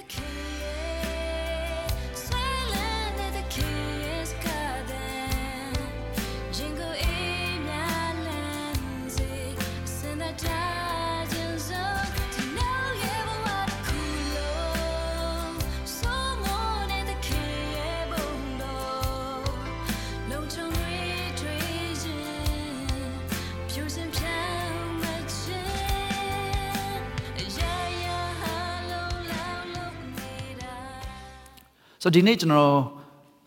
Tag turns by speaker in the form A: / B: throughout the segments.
A: the king. ဆိုတော့ဒီနေ့ကျွန်တော်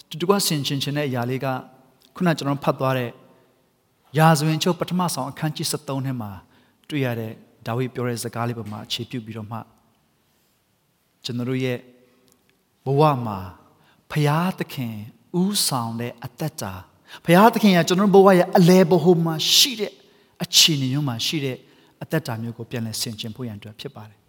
A: တူတူကဆင်ချင်ချင်တဲ့အရာလေးကခုနကျွန်တော်ဖတ်သွားတဲ့ရာဇဝင်ချုပ်ပထမဆောင်အခန်းကြီး73ထဲမှာတွေ့ရတဲ့ဒါဝိပြောတဲ့စကားလေးပေါ်မှာအခြေပြုပြီးတော့မှကျွန်တော်တို့ရဲ့ဘဝမှာဖရာသခင်ဥဆောင်တဲ့အသက်တာဖရာသခင်ကကျွန်တော်ဘဝရဲ့အလဲဘဟုမှာရှိတဲ့အခြေအနေမျိုးမှာရှိတဲ့အသက်တာမျိုးကိုပြန်လည်ဆင်ခြင်ဖို့ရန်အတွက်ဖြစ်ပါတယ်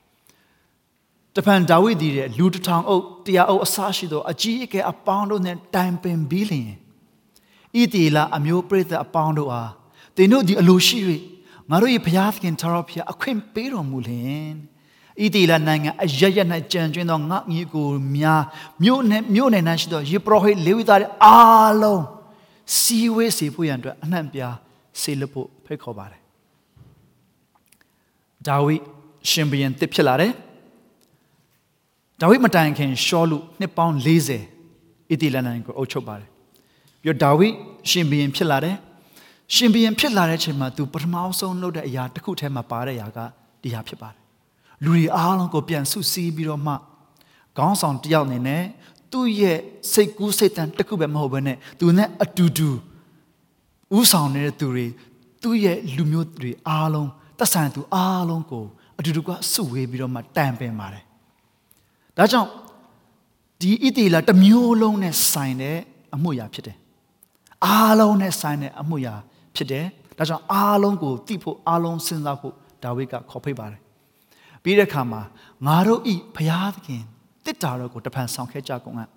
A: တဖန်ဒါဝိဒ်ဒီတဲ့လူတထောင်အုပ်တရားအုပ်အစရှိသောအကြီးအကဲအပေါင်းတို့နဲ့တိုင်ပင်ပြီးလျင်ဣတိလအမျိုးပြိဿအပေါင်းတို့အားသင်တို့ဒီအလိုရှိ၍ငါတို့၏ဘုရားသခင်ထာဝရဘုရားအခွင့်ပေးတော်မူလျင်ဣတိလနိုင်ငံအရရ၌ကြံကျွင်းသောငါညီကိုများမြို့နယ်မြို့နယ်၌ရှိသောယေပရောဟိတ်လေဝိသားတွေအားလုံးစီဝေးစေဖို့ရန်အတွက်အနှံ့ပြားဆေးလဖို့ဖိတ်ခေါ်ပါတယ်ဒါဝိရှင်ဘုရင်တစ်ဖြစ်လာတယ် ဒါဝိမတိုင်ခင်ရှောလူနှစ်ပေါင်း40ဣတိလနိုင်ငံကိုအုပ်ချုပ်ပါတယ်ပြီးတော့ဒါဝိရှင်ဘုရင်ဖြစ်လာတယ်ရှင်ဘုရင်ဖြစ်လာတဲ့အချိန်မှာသူပထမဆုံးလုပ်တဲ့အရာတစ်ခုထဲမှာပါတဲ့အရာကဒီဟာဖြစ်ပါတယ်လူတွေအားလုံးကိုပြန်ဆုစည်းပြီးတော့မှခေါင်းဆောင်တယောက်အနေနဲ့သူ့ရဲ့စိတ်ကူးစိတ်တန်တစ်ခုပဲမဟုတ်ဘဲနဲ့သူနဲ့အတူတူဥဆောင်နေတဲ့သူတွေသူ့ရဲ့လူမျိုးတွေအားလုံးသက်ဆိုင်သူအားလုံးကိုအတူတူကစုဝေးပြီးတော့မှတန်ပင်ပါတယ် ဒါကြောင့်ဒီဣတိလာတစ်မျိုးလုံးနဲ့ဆိုင်တဲ့အမှုရာဖြစ်တယ်အားလုံးနဲ့ဆိုင်တဲ့အမှုရာဖြစ်တယ်ဒါကြောင့်အားလုံးကိုသိဖို့အားလုံးစဉ်းစားဖို့ဒါဝိဒ်ကခေါ်ဖိတ်ပါတယ်ပြီးတဲ့အခါမှာငါတို့ဤဘုရားသခင်တစ်တာတော်ကိုတဖန်ဆောင်ခဲ့ကြကုန်အပ်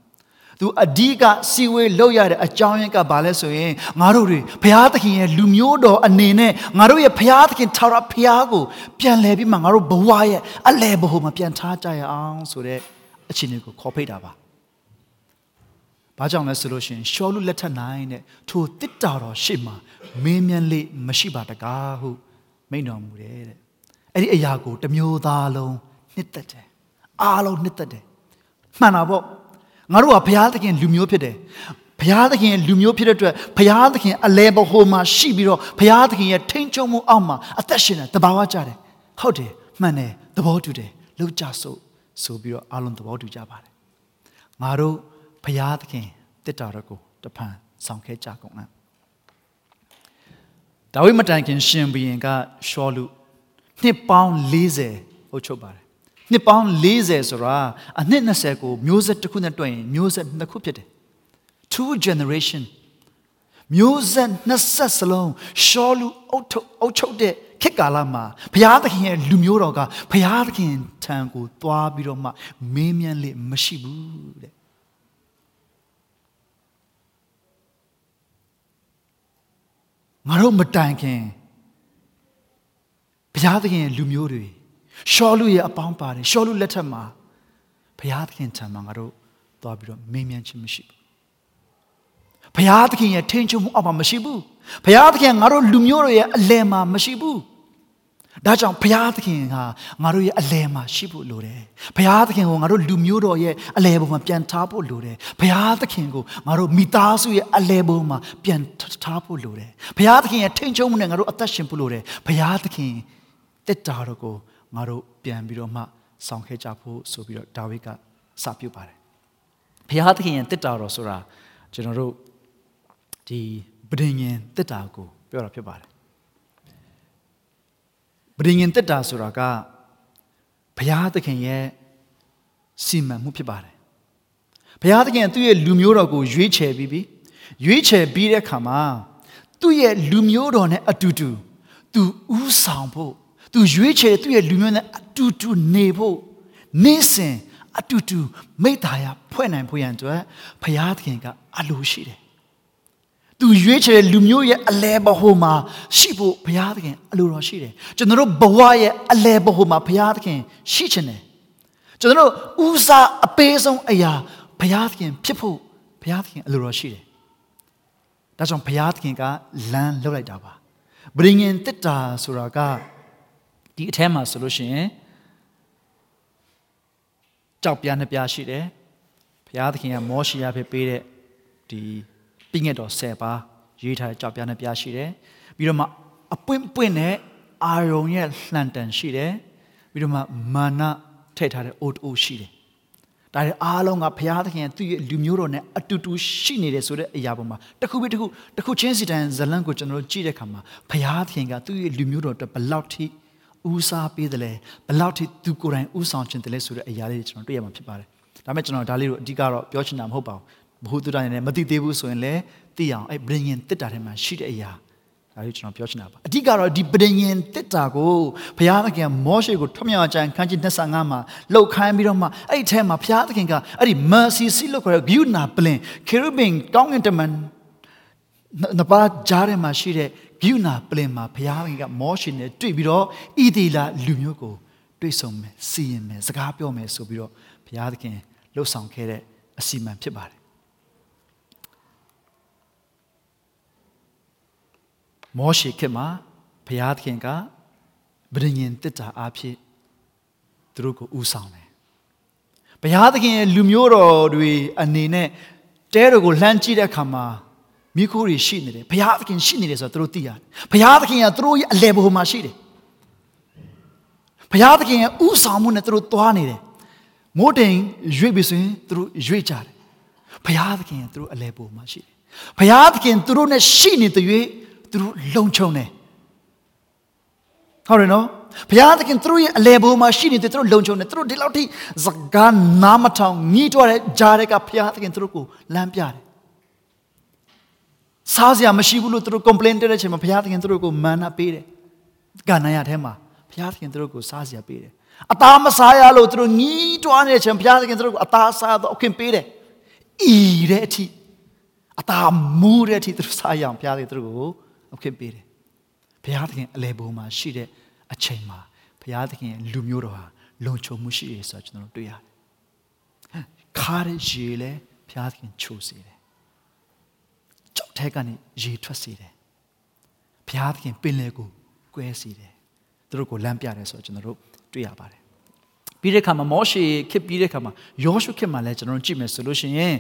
A: သူအဓိကစီဝေးလောက်ရတဲ့အကြောင်းရင်းကဘာလဲဆိုရင်ငါတို့တွေဘုရားသခင်ရဲ့လူမျိုးတော်အနေနဲ့ငါတို့ရဲ့ဘုရားသခင်ထာဝရဘုရားကိုပြန်လဲပြီးမှငါတို့ဘဝရဲ့အလဲဘဟုမှာပြန်ထားကြရအောင်ဆိုတဲ့အခြေအနေကိုခေါ်ဖိတ်တာပါ။ဘာကြောင့်လဲဆိုလို့ရှိရင်ရှောလူလက်ထက်နိုင်တဲ့ထိုတစ်တာတော်ရှေ့မှာမင်းမြန်းလေးမရှိပါတကားဟုမိန့်တော်မူတယ်တဲ့။အဲ့ဒီအရာကိုတမျိုးသားလုံးနှစ်သက်တယ်။အားလုံးနှစ်သက်တယ်။မှန်တာပေါ့။ ငါတို့ကဘုရားသခင်လူမျိုးဖြစ်တယ်ဘုရားသခင်လူမျိုးဖြစ်တဲ့အတွက်ဘုရားသခင်အလဲဘဟိုမှာရှိပြီးတော့ဘုရားသခင်ရဲ့ထိန်ချုံမှုအောက်မှာအသက်ရှင်တယ်တဘာဝကြတယ်ဟုတ်တယ်မှန်တယ်သဘောတူတယ်လောက်ကြဆိုဆိုပြီးတော့အားလုံးသဘောတူကြပါတယ်ငါတို့ဘုရားသခင်တစ်တာတော့ကိုတဖန်ဆောင်ခဲကြကုန်အံ့ဒါဝိမတိုင်ခင်ရှင်ဘုရင်ကရှောလူနှစ်ပေါင်း40အုပ်ချုပ်ပါတယ် နှစ်ပေါင်း40ဆိုတာအနှစ်20ကိုမျိုးဆက်တစ်ခုနဲ့တွက်ရင်မျိုးဆက်နှစ်ခုဖြစ်တယ် two generation မျိုးဆက်20စလုံးရှောလူအုတ်ထုတ်အုတ်ချုပ်တဲ့ခေတ်ကာလမှာဘုရားသခင်ရဲ့လူမျိုးတော်ကဘုရားသခင်ထံကိုသွားပြီးတော့မှမင်းမြန်းလေမရှိဘူးတဲ့ငါတို့မတိုင်ခင်ဘုရားသခင်ရဲ့လူမျိုးတွေ ရှောလူရဲ့အပေါင်းပါတယ်ရှောလူလက်ထက်မှာဘုရားသခင်ထံမှာငါတို့သွားပြီးတော့မင်းမြန်းခြင်းမရှိဘူးဘုရားသခင်ရဲ့ထင်ချုံမှုအောက်မှာမရှိဘူးဘုရားသခင်ငါတို့လူမျိုးတွေရဲ့အလယ်မှာမရှိဘူးဒါကြောင့်ဘုရားသခင်ကငါတို့ရဲ့အလယ်မှာရှိဖို့လိုတယ်ဘုရားသခင်ကိုငါတို့လူမျိုးတော်ရဲ့အလယ်ပေါ်မှာပြန်ထားဖို့လိုတယ်ဘုရားသခင်ကိုငါတို့မိသားစုရဲ့အလယ်ပေါ်မှာပြန်ထားဖို့လိုတယ်ဘုရားသခင်ရဲ့ထင်ချုံမှုနဲ့ငါတို့အသက်ရှင်ဖို့လိုတယ်ဘုရားသခင်တက်တာတော့ကို ငါတို့ပြန်ပြီးတော့မှဆောင်ခဲ့ကြဖို့ဆိုပြီးတော့ဒါဝိဒ်ကစပြုပါတယ်ဘုရားသခင်ရဲ့တစ်တာတော်ဆိုတာကျွန်တော်တို့ဒီဗဒင်ငင်တစ်တာကိုပြောတာဖြစ်ပါတယ်ဗဒင်ငင်တစ်တာဆိုတာကဘုရားသခင်ရဲ့စီမံမှုဖြစ်ပါတယ်ဘုရားသခင်သူ့ရဲ့လူမျိုးတော်ကိုရွေးချယ်ပြီးပြီရွေးချယ်ပြီးတဲ့အခါမှာသူ့ရဲ့လူမျိုးတော်နဲ့အတူတူသူဥဆောင်ဖို့ သူရွေးချယ်သူ့ရဲ့လူမျိုးနဲ့အတူတူနေဖို့နေ့စဉ်အတူတူမိသားရဖွဲ့နိုင်ဖို့ရန်အတွက်ဘုရားသခင်ကအလိုရှိတယ်။သူရွေးချယ်လူမျိုးရဲ့အလဲဘဟိုမှာရှိဖို့ဘုရားသခင်အလိုတော်ရှိတယ်။ကျွန်တော်တို့ဘဝရဲ့အလဲဘဟိုမှာဘုရားသခင်ရှိချင်တယ်။ကျွန်တော်တို့ဦးစားအပေးဆုံးအရာဘုရားသခင်ဖြစ်ဖို့ဘုရားသခင်အလိုတော်ရှိတယ်ဒါကြောင့်ဘုရားသခင်ကလမ်းလှုပ်လိုက်တာပါဗြိဉ္ဉ်တစ်တာဆိုတာက ဒီအထဲမှာဆိုလို့ရှိရင်ကြောက်ပြားနှစ်ပြားရှိတယ်ဘုရားသခင်ကမောရှိယဖြစ်ပေးတဲ့ဒီပြည့်ငက်တော်၁၀ပါးရေးထားတဲ့ကြောက်ပြားနှစ်ပြားရှိတယ်ပြီးတော့မှအပွင့်ပွင့်နဲ့အာရုံရဲ့လှန်တန်ရှိတယ်ပြီးတော့မှမာနထည့်ထားတဲ့အိုတိုရှိတယ်ဒါတွေအားလုံးကဘုရားသခင်သူ့ရဲ့လူမျိုးတော်နဲ့အတူတူရှိနေတယ်ဆိုတဲ့အရာပေါ်မှာတစ်ခုပြီးတစ်ခုတစ်ခုချင်းစီတန်ဇလန်ကိုကျွန်တော်တို့ကြည့်တဲ့အခါမှာဘုရားသခင်ကသူ့ရဲ့လူမျိုးတော်အတွက်ဘယ်လောက်ထိ ဦးစားပေးတယ်လဲဘယ်လောက်ထိသူကိုယ်တိုင်ဦးဆောင်ခြင်းတယ်လဲဆိုတဲ့အရာလေးကျွန်တော်တွေ့ရမှာဖြစ်ပါတယ်ဒါပေမဲ့ကျွန်တော်ဒါလေးကိုအဓိကတော့ပြောချင်တာမဟုတ်ပါဘူးဘ ഹു တုတိုင်းနဲ့မသိသေးဘူးဆိုရင်လည်းသိအောင်အဲ့ဗြိဉ္ဉ်တစ်တာထဲမှာရှိတဲ့အရာဒါလေးကျွန်တော်ပြောချင်တာပါအဓိကတော့ဒီပဋိညာဉ်တစ်တာကိုဘုရားသခင်မောရှေကိုထွမြောက်ကြံခန်းကြီး25မှာလှုပ်ခိုင်းပြီးတော့မှအဲ့ဒီထဲမှာဘုရားသခင်ကအဲ့ဒီ mercy seat လို့ခေါ်တဲ့ view နာပလင် cherubim ကောင်းကင်တမန် နှစ်ပါးကြားထဲမှာရှိတဲ့ view နာပလင်မှာဘုရားသခင်ကမောရှေနဲ့တွေ့ပြီးတော့ဣသေလလူမျိုးကိုတွေ့ဆုံမယ်စီရင်မယ်စကားပြောမယ်ဆိုပြီးတော့ဘုရားသခင်လှုပ်ဆောင်ခဲ့တဲ့အစီအမံဖြစ်ပါတယ်မောရှေခေတ်မှာဘုရားသခင်ကဗြိဉ္ဉ်တစ်တာအဖြစ်သူတို့ကိုဥဆောင်တယ်ဘုရားသခင်ရဲ့လူမျိုးတော်တွေအနေနဲ့တဲတော်ကိုလှမ်းကြည့်တဲ့အခါမှာ မိခိုးတွေရှိနေတယ်ဘုရားသခင်ရှိနေတယ်ဆိုတော့သူတို့သိရတယ်ဘုရားသခင်ကသူတို့ရဲ့အလယ်ဘုံမှာရှိတယ်ဘုရားသခင်ရဲ့ဥဆောင်မှုနဲ့သူတို့သွားနေတယ်မိုးတိမ်ရွေ့ပြီဆိုရင်သူတို့ရွေ့ကြတယ်ဘုရားသခင်ကသူတို့အလယ်ဘုံမှာရှိတယ်ဘုရားသခင်သူတို့နဲ့ရှိနေတဲ့၍သူတို့လုံခြုံတယ်ဟုတ်တယ်နော်ဘုရားသခင်သူတို့ရဲ့အလေဘိုးမှာရှိနေတဲ့သူတို့လုံခြုံတယ်သူတို့ဒီလောက်ထိစကားနားမထောင်ညှိတွားတဲ့ဂျားတဲ့ကဘုရားသခင်သူတို့ကိုလမ်းပြတယ် စားစရာမရှိဘူးလို့သူတို့ complain တဲ့အချိန်မှာဘုရားသခင်သူတို့ကိုမာနပေးတယ်ကဏ္ဍရထဲမှာဘုရားသခင်သူတို့ကိုစားစရာပေးတယ်အသားမစားရလို့သူတို့ညှိတွားနေတဲ့အချိန်ဘုရားသခင်သူတို့ကိုအသားစားတော့အခွင့်ပေးတယ်ဤတဲ့အထိအသားမူးတဲ့အထိသူတို့စားရအောင်ဘုရားသခင်သူတို့ကိုအခွင့်ပေးတယ်ဘုရားသခင်အလေဘုံမှာရှိတဲ့အချိန်မှာဘုရားသခင်လူမျိုးတော်ဟာလုံခြုံမှုရှိရဆိုကျွန်တော်တွေ့ရတယ်ခါရရေလဲဘုရားသခင်ချိုးစေတယ် ကြောက်ထဲကနေရေထွက်စေတယ်ဘုရားသခင်ပင်လယ်ကိုကွဲစေတယ်သူတို့ကိုလမ်းပြတယ်ဆိုတော့ကျွန်တော်တို့တွေ့ရပါတယ်ပြီးတဲ့အခါမှာမောရှေခေတ်ပြီးတဲ့အခါမှာယောရှုခေတ်မှာလည်းကျွန်တော်တို့ကြည့်မယ်ဆိုလို့ရှိရင်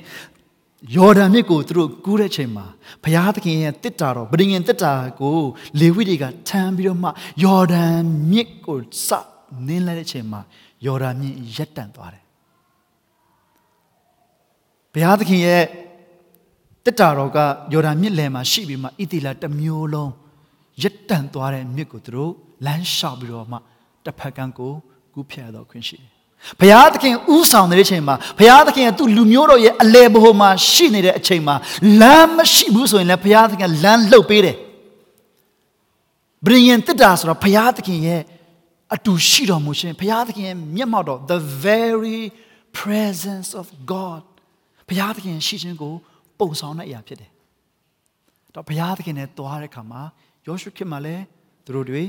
A: ယော်ဒန်မြစ်ကိုသူတို့ကူးတဲ့ချိန်မှာဘုရားသခင်ရဲ့တစ်တာတော်ဗြိဉ္ဉ်တစ်တာကိုလေဝိတွေကထမ်းပြီးတော့မှယော်ဒန်မြစ်ကိုစနင်းလိုက်တဲ့ချိန်မှာယော်ဒန်မြစ်ရက်တန့်သွားတယ်ဘုရားသခင်ရဲ့ တစ်တာတော်ကယော်ဒန်မြစ်လယ်မှာရှိပြီးမှဣတိလတစ်မျိုးလုံးရက်တန့်သွားတဲ့မြစ်ကိုသူတို့လမ်းလျှောက်ပြီးတော့မှတစ်ဖက်ကန်းကိုကူးဖြတ်တော့ခွင့်ရှိတယ်ဘုရားသခင်ဥဆောင်တဲ့အချိန်မှာဘုရားသခင်ကသူ့လူမျိုးတော်ရဲ့အလေဘိုမှာရှိနေတဲ့အချိန်မှာလမ်းမရှိဘူးဆိုရင်လည်းဘုရားသခင်လမ်းလှုပ်ပေးတယ်ဗြိဉ္ဉ်တစ်တာဆိုတော့ဘုရားသခင်ရဲ့အတူရှိတော်မူခြင်းဘုရားသခင်ရဲ့မျက်မှောက်တော် the very presence of God ဘုရားသခင်ရှိခြင်းကို ပုံဆောင်တဲ့အရာဖြစ်တယ်တော့ဘုရားသခင်နဲ့တွားတဲ့အခါမှာယောရှုခေတ်မှာလည်းသူတို့တွေ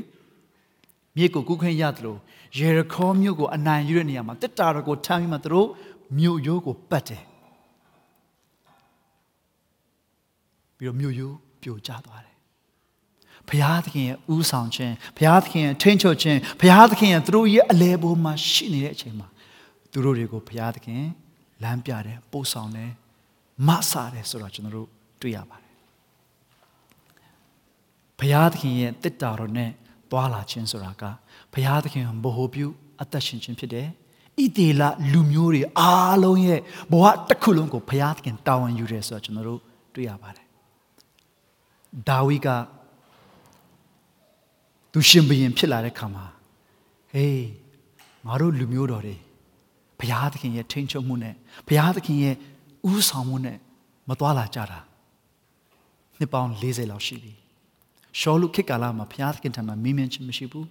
A: မြေကိုကူးခွင့်ရတယ်လို့ယေရခေါမြို့ကိုအနိုင်ယူတဲ့နေရာမှာတစ်တာတော်ကိုထမ်းပြီးမှသူတို့မြို့ရိုးကိုပတ်တယ်ပြီးတော့မြို့ရိုးပြိုကျသွားတယ်ဘုရားသခင်ရဲ့ဥဆောင်ခြင်းဘုရားသခင်ရဲ့ထိန်းချုပ်ခြင်းဘုရားသခင်ရဲ့သူတို့ရဲ့အလဲပေါ်မှာရှိနေတဲ့အချိန်မှာသူတို့တွေကိုဘုရားသခင်လမ်းပြတယ်ပို့ဆောင်တယ် မဆာတယ်ဆိုတော့ကျွန်တော်တို့တွေ့ရပါတယ်ဘုရားသခင်ရဲ့တစ်တာတော်နဲ့သွားလာခြင်းဆိုတာကဘုရားသခင်ဘ ਹੁ ပြုအသက်ရှင်ခြင်းဖြစ်တယ်ဣတေလလူမျိုးတွေအားလုံးရဲ့ဘဝတစ်ခုလုံးကိုဘုရားသခင်တာဝန်ယူတယ်ဆိုတော့ကျွန်တော်တို့တွေ့ရပါတယ်ဒါဝိကသူရှင်ဘရင်ဖြစ်လာတဲ့ခါမှာဟေးငါတို့လူမျိုးတော်တွေဘုရားသခင်ရဲ့ထိန်းချုပ်မှုနဲ့ဘုရားသခင်ရဲ့ ဥဆောင်မှုနဲ့မသွားလာကြတာနှစ်ပေါင်း40လောက်ရှိပြီရှောလူခေတ်ကာလမှာဘုရားသခင်ထံမှာမင်းမင်းချင်းမရှိဘူး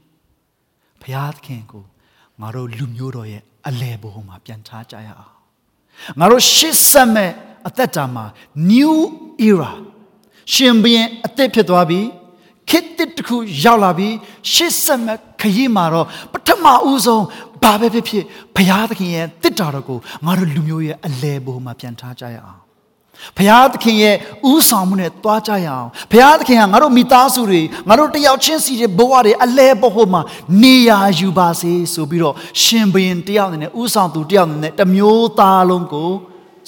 A: ဘုရားသခင်ကိုငါတို့လူမျိုးတော်ရဲ့အလဲဘုံမှာပြန်ထားကြရအောင်ငါတို့ရှစ်ဆက်မဲ့အသက်တာမှာ new era ရှင်ဘရင်အသက်ဖြစ်သွားပြီခေတ်တစ်ခုရောက်လာပြီရှစ်ဆက်မဲ့ခရီးမှာတော့ပထမဦးဆုံး ဘာပဲဖြစ်ဖြစ်ဘုရားသခင်ရဲ့တစ်တော်တော်ကိုငါတို့လူမျိုးရဲ့အလဲဘိုးမှာပြန်ထားကြရအောင်ဘုရားသခင်ရဲ့ဥဆောင်မှုနဲ့တွားကြရအောင်ဘုရားသခင်ကငါတို့မိသားစုတွေငါတို့တယောက်ချင်းစီတဲ့ဘဝတွေအလဲဘိုးမှာနေရာယူပါစေဆိုပြီးတော့ရှင်ဘရင်တယောက်အနေနဲ့ဥဆောင်သူတယောက်အနေနဲ့တမျိုးသားလုံးကို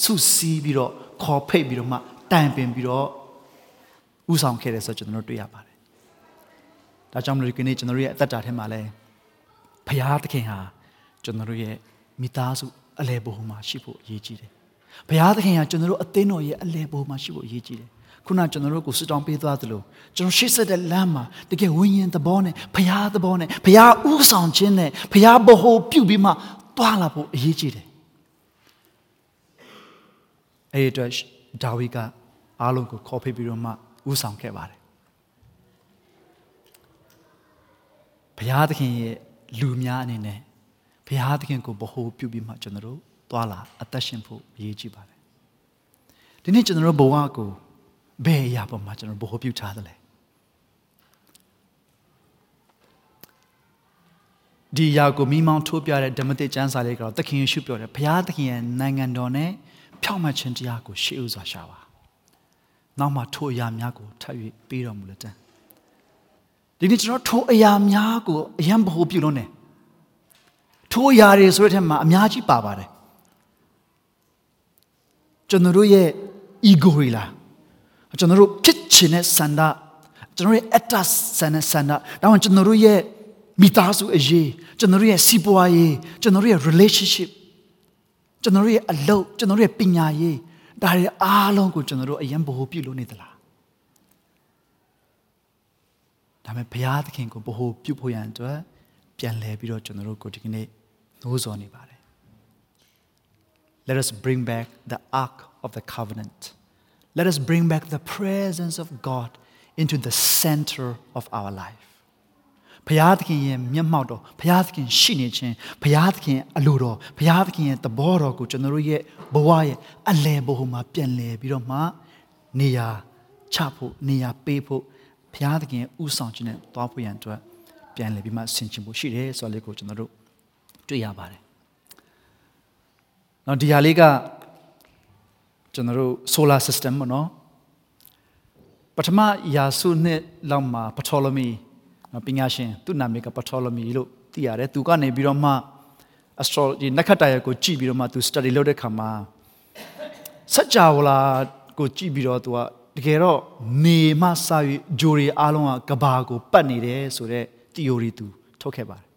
A: ဆုစည်းပြီးတော့ခေါ်ဖိတ်ပြီးတော့မှတိုင်ပင်ပြီးတော့ဥဆောင်ခဲ့တယ်ဆိုတော့ကျွန်တော်တို့တွေ့ရပါတယ်။ဒါကြောင့်မလို့ဒီနေ့ကျွန်တော်တို့ရဲ့အသက်တာထဲမှာလဲဘုရားသခင်ဟာ ကျွန်တော်တို့ရဲ့မိသားစုအလဲဘိုးမှာရှိဖို့အရေးကြီးတယ်။ဘုရားသခင်ဟာကျွန်တော်တို့အသင်းတော်ရဲ့အလဲဘိုးမှာရှိဖို့အရေးကြီးတယ်။ခုနကျွန်တော်တို့ကိုဆွတောင်းပေးသွားသလိုကျွန်တော်ရှေ့ဆက်တဲ့လမ်းမှာတကယ်ဝိညာဉ်သဘောနဲ့ဘုရားသဘောနဲ့ဘုရားဥဆောင်ခြင်းနဲ့ဘုရားဘ ਹੁ ပြုပြီးမှသွားလာဖို့အရေးကြီးတယ်။အဲ့ဒီအတွက်ဒါဝိကအားလုံးကိုခေါ်ဖိတ်ပြီးတော့မှဥဆောင်ခဲ့ပါတယ်ဘုရားသခင်ရဲ့လူများအနေနဲ့ ဘုရားသခင်ကိုဗဟုပြုပြီးမှကျွန်တော်တို့သွားလာအသက်ရှင်ဖို့အရေးကြီးပါတယ်ဒီနေ့ကျွန်တော်တို့ဘဝကိုဘယ်အရာပေါ်မှာကျွန်တော်ဗဟုပြုထားသလဲဒီအရာကိုမိမောင်းထိုးပြတဲ့ဓမ္မသစ်ကျမ်းစာလေးကတော့သခင်ယေရှုပြောတယ်ဘုရားသခင်ရဲ့နိုင်ငံတော်နဲ့ဖြောင့်မတ်ခြင်းတရားကိုရှေ့ဥစွာရှာပါနောက်မှထိုအရာများကိုထပ်၍ပေးတော်မူလက်တံဒီနေ့ကျွန်တော်ထိုအရာများကိုအယံဘ ਹੁ ပြုလို့ ਨੇ ထိုအရာတွေဆိုတဲ့ထက်မှာအများကြီးပါပါတယ်ကျွန်တော်တို့ရဲ့ ego တွေလားကျွန်တော်တို့ဖြစ်ချင်တဲ့ဆန္ဒကျွန်တော်ရဲ့ atta ဆန္ဒဆန္ဒဒါမှကျွန်တော်တို့ရဲ့မိသားစုအရေးကျွန်တော်တို့ရဲ့စီးပွားရေးကျွန်တော်တို့ရဲ့ relationship ကျွန်တော်တို့ရဲ့အလုပ်ကျွန်တော်တို့ရဲ့ပညာရေးဒါတွေအားလုံးကိုကျွန်တော်တို့အရင်ဘ ਹੁ ပြုလို့နေသလားဒါပေမဲ့ဘုရားသခင်ကိုဘ ਹੁ ပြုဖို့ရန်အတွက်ပြန်လဲပြီးတော့ကျွန်တော်တို့ကိုဒီကနေ့ နှိုးဆော်နေပါတယ် Let us bring back the ark of the covenant Let us bring back the presence of God into the center of our life ဘုရားသခင်ရဲ့မျက်မှောက်တော်ဘုရားသခင်ရှိနေခြင်းဘုရားသခင်အလိုတော်ဘုရားသခင်ရဲ့သဘောတော်ကိုကျွန်တော်တို့ရဲ့ဘဝရဲ့အလယ်ဘုံမှာပြန်လည်ပြီးတော့မှနေရာချဖို့နေရာပေးဖို့ဘုရားသခင်ဥဆောင်ခြင်းနဲ့သွားဖို့ရန်အတွက်ပြန်လည်ပြီးမှဆင်ခြင်ဖို့ရှိတယ်ဆိုတော့လေးကိုကျွန်တော်တို့ တွေ့ရပါတယ်။နော်ဒီဟာလေးကကျွန်တော်တို့ solar system ပေါ့နော်ပထမယာစုနှစ်လောက်မှာပထလမီပညာရှင်သူ့နာမည်ကပထလမီလို့သိရတယ်သူကနေပြီးတော့မှ astrology နက္ခတ္တရကိုကြည့်ပြီးတော့မှသူ study လုပ်တဲ့ခါမှာစัจ java လာကိုကြည့်ပြီးတော့သူကတကယ်တော့နေမှစ၍ဂျိုရီအားလုံးကကဘာကိုပတ်နေတယ်ဆိုတော့ theory သူထုတ်ခဲ့ပါတယ်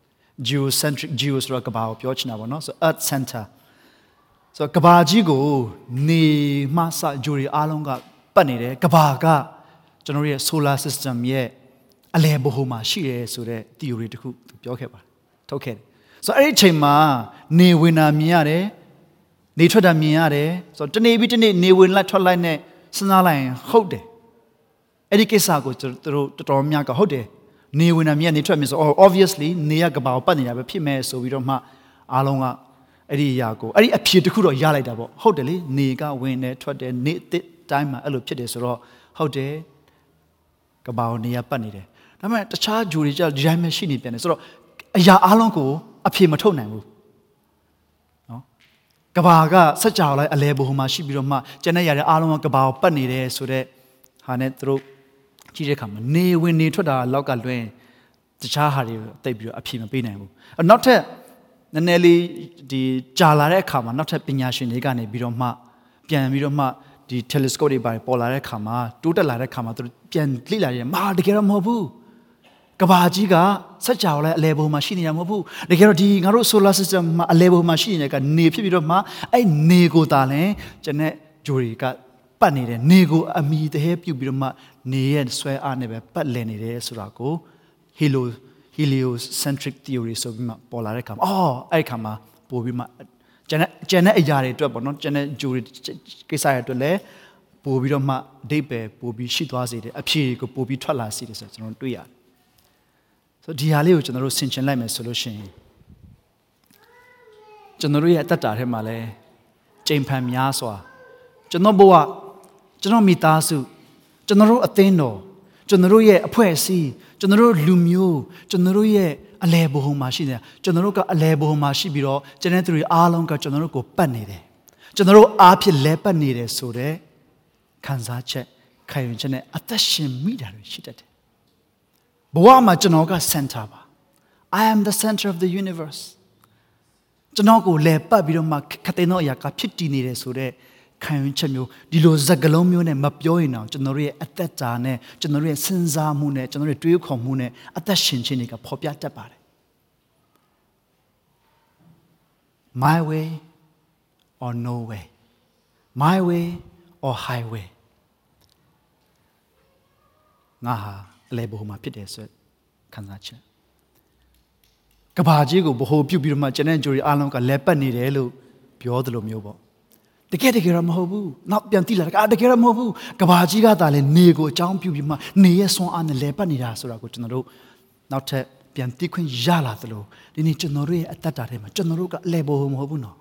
A: geocentric geo ဆိုတော့ကဘာကိုပြောချင်တာပေါ့နော်ဆို earth center ဆိုတော့ကဘာကြီးကိုနေမှစဂျိုရီအားလုံးကပတ်နေတယ်ကဘာကကျွန်တော်ရဲ့ solar system ရဲ့အလယ်ဘဟုမှာရှိတယ်ဆိုတဲ့ theory တခုသူပြောခဲ့ပါတယ်ထုတ်ခဲ့တယ်ဆိုတော့အဲ့ဒီအချိန်မှာနေဝင်တာမြင်ရတယ်နေထွက်တာမြင်ရတယ်ဆိုတော့တနေ့ပြီးတနေ့နေဝင်လိုက်ထွက်လိုက်နဲ့စဉ်းစားလိုက်ရင်ဟုတ်တယ်အဲ့ဒီကိစ္စကိုသူတို့တော်တော်များကဟုတ်တယ် နေဝင်တာမြင်နေထွက်မြင်ဆို obviously နေရကဘာကိုပတ်နေတာပဲဖြစ်မဲ့ဆိုပြီးတော့မှအားလုံးကအဲ့ဒီအရာကိုအဲ့ဒီအဖြေတစ်ခုတော့ရလိုက်တာပေါ့ဟုတ်တယ်လေနေကဝင်တယ်ထွက်တယ်နေအစ်တိုင်းမှာအဲ့လိုဖြစ်တယ်ဆိုတော့ဟုတ်တယ်ကဘာကိုနေရပတ်နေတယ်ဒါပေမဲ့တခြားဂျူတွေကြဒီတိုင်းပဲရှိနေပြန်တယ်ဆိုတော့အရာအလုံးကိုအဖြေမထုတ်နိုင်ဘူးနော်ကဘာကစက်ကြော်လိုက်အလဲဘုံမှာရှိပြီးတော့မှကျန်တဲ့ຢာတွေအားလုံးကကဘာကိုပတ်နေတယ်ဆိုတော့ဟာနဲ့သူတို့ ကြည့်တဲ့အခါမှာနေဝင်နေထွက်တာလောက်ကလွင်တခြားဟာတွေတိတ်ပြီးတော့အဖြေမပေးနိုင်ဘူးနောက်ထပ်နည်းနည်းလေးဒီကြာလာတဲ့အခါမှာနောက်ထပ်ပညာရှင်တွေကနေပြီးတော့မှပြန်ပြီးတော့မှဒီ telescope တွေပါပေါ်လာတဲ့အခါမှာတိုးတက်လာတဲ့အခါမှာသူပြန်လေ့လာရင်မာတကယ်တော့မဟုတ်ဘူးကဘာကြီးကစက်ကြော်လဲအလဲဘုံမှာရှိနေတာမဟုတ်ဘူးတကယ်တော့ဒီငါတို့ solar system မှာအလဲဘုံမှာရှိနေတဲ့ကနေဖြစ်ပြီးတော့မှအဲ့နေကိုသာလဲကျွန်တဲ့ဂျိုတွေကပတ်နေတယ်နေကိုအမိတဟဲပြုတ်ပြီးတော့မှ နေရဲ့ဆွဲအားနဲ့ပဲပတ်လည်နေတယ်ဆိုတာကို helo heliocentric theory ဆိုပြီးမှပေါ်လာတဲ့ခါမှာအော်အဲ့ဒီခါမှာပို့ပြီးမှကျန်တဲ့ကျန်တဲ့အရာတွေအတွက်ပေါ့နော်ကျန်တဲ့ဂျိုတွေကိစ္စတွေအတွက်လည်းပို့ပြီးတော့မှအဓိပ္ပာယ်ပို့ပြီးရှိသွားစေတယ်အဖြေကိုပို့ပြီးထွက်လာစေတယ်ဆိုတော့ကျွန်တော်တွေ့ရတယ်ဆိုဒီဟာလေးကိုကျွန်တော်တို့ဆင်ခြင်လိုက်မယ်ဆိုလို့ရှိရင်ကျွန်တော်တို့ရဲ့အသက်တာထဲမှာလဲကြိမ်ဖန်များစွာကျွန်တော်ဘဝကျွန်တော်မိသားစု ကျွန်တော်တို့အသင်းတော်ကျွန်တော်တို့ရဲ့အဖွဲ့အစည်းကျွန်တော်တို့လူမျိုးကျွန်တော်တို့ရဲ့အလဲဘုံမှာရှိတယ်ကျွန်တော်တို့ကအလဲဘုံမှာရှိပြီးတော့ကျွန်တဲ့သူတွေအားလုံးကကျွန်တော်တို့ကိုပတ်နေတယ်ကျွန်တော်တို့အားဖြင့်လဲပတ်နေတယ်ဆိုတော့ခံစားချက်ခံယူချက်နဲ့အသက်ရှင်မိတာတွေရှိတတ်တယ်ဘဝမှာကျွန်တော်က center ပါ I am the center of the universe ကျွန်တော်ကိုလဲပတ်ပြီးတော့မှခတဲ့တော့အရာကဖြစ်တည်နေတယ်ဆိုတော့ ခံယူချက်မျိုးဒီလိုဇက်ကလုံးမျိုးနဲ့မပြောရင်တော့ကျွန်တော်တို့ရဲ့အသက်တာနဲ့ကျွန်တော်တို့ရဲ့စဉ်းစားမှုနဲ့ကျွန်တော်တို့ရဲ့တွေးခေါ်မှုနဲ့အသက်ရှင်ခြင်းတွေကပေါ်ပြတတ်ပါတယ် my way or no way my way or highway ငါဟာအလဲဘုံမှာဖြစ်တယ်ဆိုခံစားချက်ကဘာကြီးကိုဘ ਹੁ ပြုတ်ပြီးတော့မှကျန်တဲ့ဂျိုရီအားလုံးကလဲပတ်နေတယ်လို့ပြောသလိုမျိုးပေါ့ တကယ်တကယ်တော့မဟုတ်ဘူးနောက်ပြန်သိလာတာတကယ်တော့မဟုတ်ဘူးကဘာကြီးကသာလဲနေကိုအကြောင်းပြုပြီးမှနေရဲ့ဆွမ်းအားနဲ့လဲပတ်နေတာဆိုတာကိုကျွန်တော်တို့နောက်ထပ်ပြန်သိခွင့်ရလာသလိုဒီနေ့ကျွန်တော်တို့ရဲ့အသက်တာထဲမှာကျွန်တော်တို့ကအလဲဘုံမဟုတ်ဘူးနော်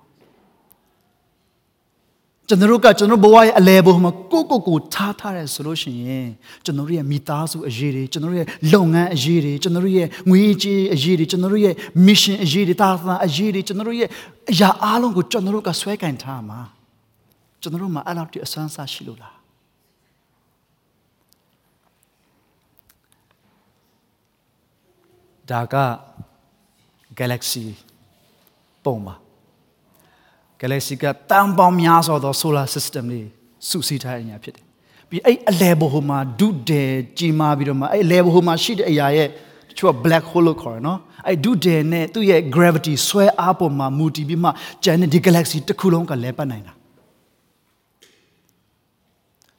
A: ကျွန်တော်တို့ကကျွန်တော်ဘဝရဲ့အလဲဘုံမှာကိုကိုကိုထားထားတယ်ဆိုလို့ရှိရင်ကျွန်တော်တို့ရဲ့မိသားစုအရေးတွေကျွန်တော်တို့ရဲ့လုပ်ငန်းအရေးတွေကျွန်တော်တို့ရဲ့ငွေကြေးအရေးတွေကျွန်တော်တို့ရဲ့ mission အရေးတွေတာသနာအရေးတွေကျွန်တော်တို့ရဲ့အရာအားလုံးကိုကျွန်တော်တို့ကဆွဲကင်ထားမှာ ကျွန်တော်တို့မှာအဲ့လောက်တည်းအစွမ်းစားရှိလို့လားဒါက galaxy ပုံပါ galaxy ကတန်ပေါင်းများစွာသော solar system တွေစုစည်းထားတဲ့အရာဖြစ်တယ်ပြီးအဲ့အလဲဘဟိုမှာဒုတယ်ကြီးမားပြီးတော့မှအဲ့အလဲဘဟိုမှာရှိတဲ့အရာရဲ့တချို့က black hole လို့ခေါ်တယ်နော်အဲ့ဒုတယ်နဲ့သူ့ရဲ့ gravity ဆွဲအားပေါ်မှာမူတည်ပြီးမှကျန်တဲ့ဒီ galaxy တစ်ခုလုံးကလဲပတ်နိုင်တာ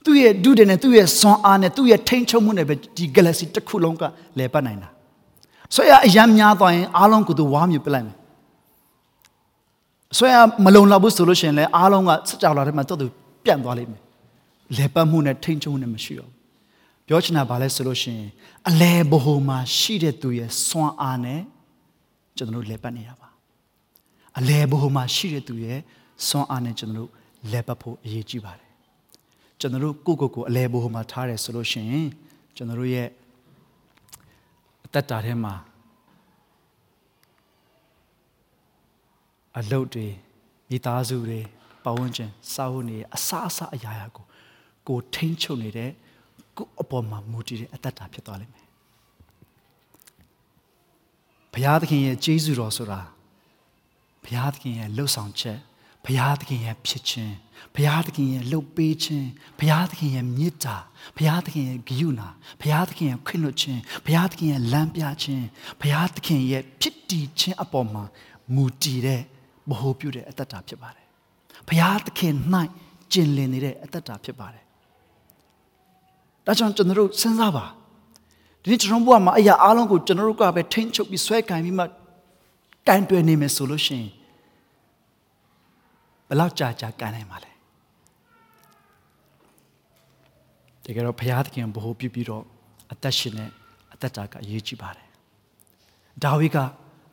A: သူ့ရဲ့ဒုတယ်နဲ့သူ့ရဲ့စွမ်းအားနဲ့သူ့ရဲ့ထိန်းချုပ်မှုနဲ့ပဲဒီ galaxy တစ်ခုလုံးကလဲပတ်နိုင်တာဆိုရအရန်များသွားရင်အားလုံးကိုသူဝါမြူပလိုက်မယ်ဆွဲမလုံလောက်ဘူးဆိုလို့ရှိရင်လည်းအားလုံးကစကြဝဠာထဲမှာတော့သူပြန့်သွားလိမ့်မယ်လေပတ်မှုနဲ့ထိန်ချုံနဲ့မရှိတော့ပြောချင်တာဗာလဲဆိုလို့ရှိရင်အလဲဘဟုမှာရှိတဲ့သူရဲ့စွမ်းအားနဲ့ကျွန်တော်တို့လေပတ်နေရပါအလဲဘဟုမှာရှိတဲ့သူရဲ့စွမ်းအားနဲ့ကျွန်တော်တို့လေပတ်ဖို့အရေးကြီးပါတယ် ကျွန်တော်တို့ကိုကိုကိုအလဲဘဟုမှာထားတယ်ဆိုလို့ရှိရင်ကျွန်တော်တို့ရဲ့အသက်တာထဲမှာအလုပ်တွေမိသားစုတွေပတ်ဝန်းကျင်စာဝတ်နေအစားအစာအရာရာကိုကိုထိန်းချုပ်နေတဲ့ကိုအပေါ်မှာမူတည်တဲ့အတ္တတာဖြစ်သွားလိမ့်မယ်ဘုရားသခင်ရဲ့ကျေးဇူးတော်ဆိုတာဘုရားသခင်ရဲ့လှုပ်ဆောင်ချက်ဘုရားသခင်ရဲ့ဖြစ်ခြင်း ဘုရားသခင်ရဲ့လှုပ်ပေးခြင်းဘုရားသခင်ရဲ့မေတ္တာဘုရားသခင်ရဲ့ဂရုဏာဘုရားသခင်ရဲ့ခွင့်လွှတ်ခြင်းဘုရားသခင်ရဲ့လမ်းပြခြင်းဘုရားသခင်ရဲ့ဖြစ်တည်ခြင်းအပေါ်မှာမူတည်တဲ့မဟုတ်ပြုတဲ့အတ္တတာဖြစ်ပါတယ်။ဘုရားသခင်၌ကျင်လည်နေတဲ့အတ္တတာဖြစ်ပါတယ်။ဒါကြောင့်ကျွန်တော်တို့စဉ်းစားပါဒီနေ့ကျွန်တော်ဘုရားမှာအရာအားလုံးကိုကျွန်တော်တို့ကပဲထိမ့်ချုပ်ပြီးဆွဲကင်ပြီးမှကင်တွယ်နေမယ်ဆိုလို့ရှိရင်ဘယ်လောက်ကြာကြာကန်နိုင်မှာလဲ တကယ်တော့ဘုရားသခင်ဗဟုပြုပြီးတော့အသက်ရှင်တဲ့အသက်တာကအရေးကြီးပါတယ်ဒါဝိက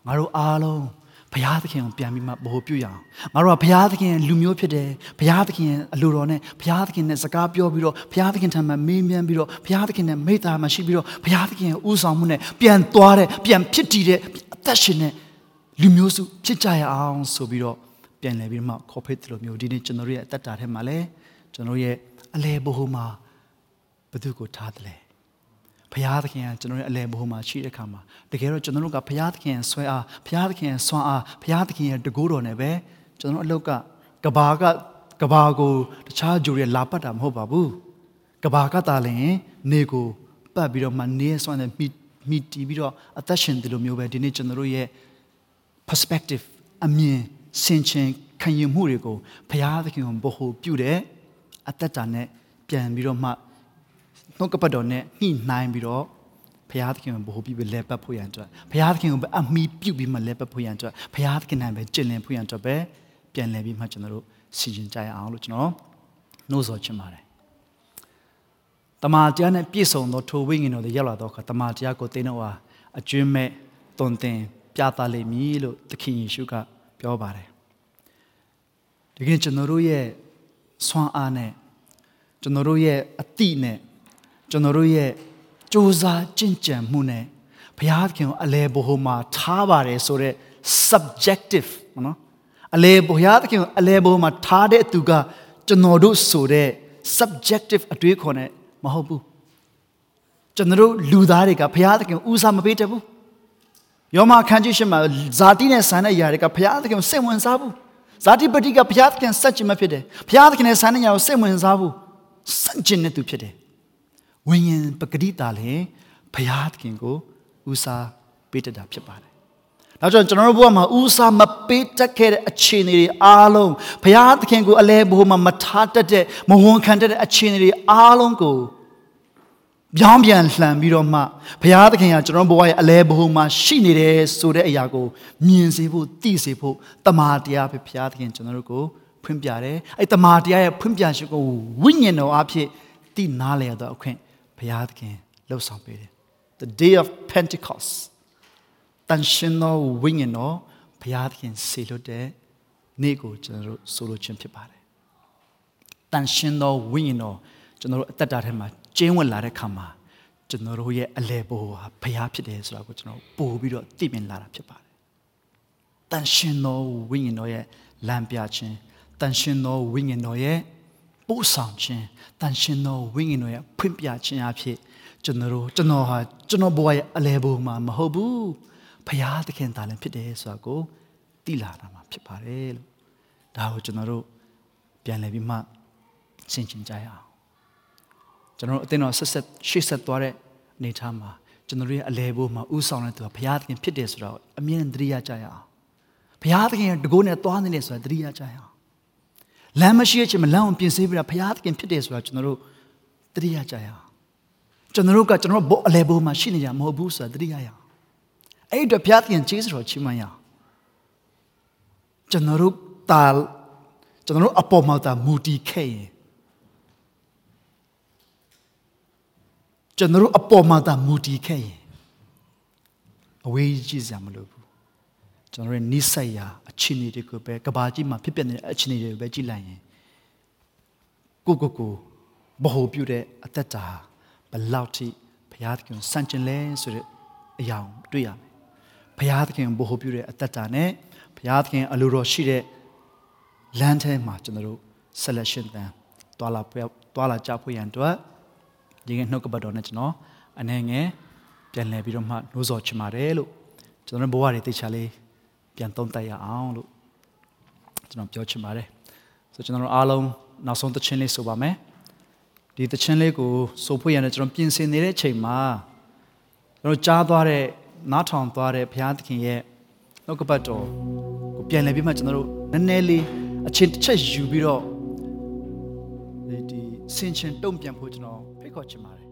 A: ငါတို့အားလုံးဘုရားသခင်ကိုပြန်ပြီးမှဗဟုပြုရအောင်ငါတို့ကဘုရားသခင်လူမျိုးဖြစ်တယ်ဘုရားသခင်အလိုတော်နဲ့ဘုရားသခင်နဲ့စကားပြောပြီးတော့ဘုရားသခင်ထံမှာမေးမြန်းပြီးတော့ဘုရားသခင်နဲ့မေတ္တာမှရှိပြီးတော့ဘုရားသခင်ရဲ့ဥဆောင်မှုနဲ့ပြန်သွားတဲ့ပြန်ဖြစ်တည်တဲ့အသက်ရှင်တဲ့လူမျိုးစုဖြစ်ကြရအောင်ဆိုပြီးတော့ပြန်လည်ပြီးမှခေါ်ဖိတ်တယ်လို့မျိုးဒီနေ့ကျွန်တော်ရဲ့အသက်တာထဲမှာလည်းကျွန်တော်ရဲ့အလဲဘဟုမှာ ဘသူကိုထားတယ်လဲဘုရားသခင်ကကျွန်တော်ရဲ့အလဲဘုံမှာရှိတဲ့ခါမှာတကယ်တော့ကျွန်တော်တို့ကဘုရားသခင်ရဲ့ဆွဲအားဘုရားသခင်ရဲ့ဆွမ်းအားဘုရားသခင်ရဲ့တကူတော်နဲ့ပဲကျွန်တော်အလုပ်ကကဘာကကဘာကိုတခြားဂျိုတွေလာပတ်တာမဟုတ်ပါဘူးကဘာကတာလည်းနေကိုပတ်ပြီးတော့မှနေဆွမ်းတဲ့မိမိတီးပြီးတော့အသက်ရှင်တယ်လို့မျိုးပဲဒီနေ့ကျွန်တော်တို့ရဲ့ perspective အမြင်ဆင်ခြင်ခံယူမှုတွေကိုဘုရားသခင်ကိုဘ ਹੁ ပြုတဲ့အသက်တာနဲ့ပြန်ပြီးတော့မှ နှုတ်ကပတ်တော်နဲ့ညှိနှိုင်းပြီးတော့ဘုရားသခင်ကိုဘ ਹੁ ပြီးလဲပတ်ဖို့ရန်အတွက်ဘုရားသခင်ကိုအမိပြုပြီးမှလဲပတ်ဖို့ရန်အတွက်ဘုရားသခင်နိုင်ပဲကျင့်လည်ဖို့ရန်အတွက်ပဲပြန်လဲပြီးမှကျွန်တော်တို့စီရင်ကြရအောင်လို့ကျွန်တော်နှိုးဆော်ချင်ပါတယ်တမန်တရားနဲ့ပြည့်စုံသောထိုဝိညာဉ်တော်တွေရောက်လာတော့အခါတမန်တရားကိုသိတော့ဟာအကျွမ်းမဲ့တုံတင်ပြသလိမ့်မည်လို့သခင်ယေရှုကပြောပါတယ်ဒီကနေ့ကျွန်တော်တို့ရဲ့ဆွမ်းအားနဲ့ကျွန်တော်တို့ရဲ့အတိနဲ့ ကျွန်တော်တို့ရဲ့စူးစမ်းကြင်ကြံမှုနဲ့ဘုရားသခင်ကိုအလဲဘဟုမှာထားပါတယ်ဆိုတော့ subjective နော်အလဲဘုရားသခင်ကိုအလဲဘဟုမှာထားတဲ့သူကကျွန်တော်တို့ဆိုတဲ့ subjective အတွေးခေါ်နဲ့မဟုတ်ဘူးကျွန်တော်တို့လူသားတွေကဘုရားသခင်ကိုဦးစားမပေးတတ်ဘူးယောမခန်းကြီးရှင်မှာဇာတိနဲ့ဆန်တဲ့အရာတွေကဘုရားသခင်ကိုစိတ်ဝင်စားဘူးဇာတိပတိကဘုရားသခင်စัจကျင်မဖြစ်တယ်ဘုရားသခင်နဲ့ဆန်တဲ့အရာကိုစိတ်ဝင်စားဘူးစัจကျင်တဲ့သူဖြစ်တယ် ဝိညာဉ်ပဂတိတာလည်းဘုရားသခင်ကိုဦးစားပေးတတ်တာဖြစ်ပါတယ်။နောက်ကြောင့်ကျွန်တော်တို့ဘဝမှာဦးစားမပေးတတ်ခဲ့တဲ့အခြေအနေတွေအားလုံးဘုရားသခင်ကိုအလဲဘိုးမှာမထားတတ်တဲ့မဝန်ခံတတ်တဲ့အခြေအနေတွေအားလုံးကိုပြောင်းပြန်လှန်ပြီးတော့မှဘုရားသခင်ကကျွန်တော်ဘဝရဲ့အလဲဘိုးမှာရှိနေတယ်ဆိုတဲ့အရာကိုမြင်စေဖို့သိစေဖို့တမာတရားပဲဘုရားသခင်ကျွန်တော်တို့ကိုဖွင့်ပြတယ်။အဲ့တမာတရားရဲ့ဖွင့်ပြခြင်းကိုဝိညာဉ်တော်အဖြစ်သိနားလည်တော့အခွင့် ဘုရားသခင်လှုပ်ဆောင်ပေးတယ် the day of pentecost တန်ရှင်သောဝိညာဉ်တော်ဘုရားသခင်ဆေလွတ်တဲ့နေ့ကိုကျွန်တော်တို့ဆိုလိုခြင်းဖြစ်ပါတယ်တန်ရှင်သောဝိညာဉ်တော်ကျွန်တော်တို့အသက်တာထဲမှာကျင်းဝင်လာတဲ့ခါမှာကျွန်တော်တို့ရဲ့အလဲပေါ်ဟာဘုရားဖြစ်တယ်ဆိုတာကိုကျွန်တော်ပို့ပြီးတော့သိမြင်လာတာဖြစ်ပါတယ်တန်ရှင်သောဝိညာဉ်တော်ရဲ့လမ်းပြခြင်းတန်ရှင်သောဝိညာဉ်တော်ရဲ့ ပို့ဆောင်ခြင်းတန်ရှင်သောဝိညာဉ်တော်ရဲ့ဖွင့်ပြခြင်းအဖြစ်ကျွန်တော်တို့ကျွန်တော်ဟာကျွန်တော်ဘဝရဲ့အလဲဘုံမှာမဟုတ်ဘူးဖရာသခင်သားလည်းဖြစ်တယ်ဆိုတာကိုသိလာတာမှာဖြစ်ပါတယ်လို့ဒါကိုကျွန်တော်တို့ပြန်လည်ပြီးမှရှင်းချင်ကြရအောင်ကျွန်တော်တို့အသင်းတော်ဆက်ဆက်ရှေ့ဆက်သွားတဲ့အနေထားမှာကျွန်တော်တို့ရဲ့အလဲဘိုးမှာဥဆောင်တဲ့သူကဘုရားသခင်ဖြစ်တယ်ဆိုတော့အမြင်သတိရကြရအောင်ဘုရားသခင်တကိုးနဲ့သွားနေတယ်ဆိုတာသတိရကြရအောင် လမ်းမရှိတဲ့ချိန်မှာလမ်းအောင်ပြင်ဆင်ပြီးတော့ဘုရားသခင်ဖြစ်တယ်ဆိုတာကျွန်တော်တို့သတိရကြရအောင်ကျွန်တော်တို့ကကျွန်တော်တို့အလဲဘိုးမှာရှိနေကြမဟုတ်ဘူးဆိုတာသတိရရအောင်အဲ့အတွက်ဘုရားသခင်ကျေးဇူးတော်ချီးမွမ်းရအောင်ကျွန်တော်တို့တာကျွန်တော်တို့အပေါ်မှာတာမူတည်ခဲ့ရင်ကျွန်တော်တို့အပေါ်မှာတာမူတည်ခဲ့ရင်အဝေးကြီးစရာမလိုဘူး ကျွန်တော်ရဲ့နိစ္စရာအခြေအနေတွေကိုပဲကဘာကြီးမှာဖြစ်ပျက်နေတဲ့အခြေအနေတွေကိုပဲကြည့်လိုက်ရင်ကိုကိုကိုဘ ਹੁ ပြုတဲ့အသက်တာဘလောက်ထိဘုရားသခင်စံကျင်လဲဆိုတဲ့အရာကိုတွေ့ရမယ်ဘုရားသခင်ဘ ਹੁ ပြုတဲ့အသက်တာနဲ့ဘုရားသခင်အလိုတော်ရှိတဲ့လမ်းထဲမှာကျွန်တော်တို့ selection တန်တွာလာတွာလာကြဖို့ရန်အတွက်ဒီကနှုတ်ကပတ်တော်နဲ့ကျွန်တော်အနေငယ်ပြန်လည်ပြီးတော့မှနှိုးဆော်ချင်ပါတယ်လို့ကျွန်တော်ဘဝတွေသိချာလေး ပြန်သုံးသပ်ရအောင်လို့ကျွန်တော်ပြောချင်ပါတယ်ဆိုကျွန်တော်အားလုံးနောက်ဆုံးသချင်းလေးဆိုပါမယ်ဒီသချင်းလေးကိုဆိုဖို့ရတဲ့ကျွန်တော်ပြင်ဆင်နေတဲ့အချိန်မှာကျွန်တော်ကြားသွားတဲ့နားထောင်သွားတဲ့ဘုရားသခင်ရဲ့နှုတ်ကပတ်တော်ကိုပြန်လည်ပြီးမှကျွန်တော်တို့နည်းနည်းလေးအချင်းတစ်ချက်ယူပြီးတော့ဒီဆင်ချင်တုံ့ပြန်ဖို့ကျွန်တော်ဖိတ်ခေါ်ချင်ပါတယ်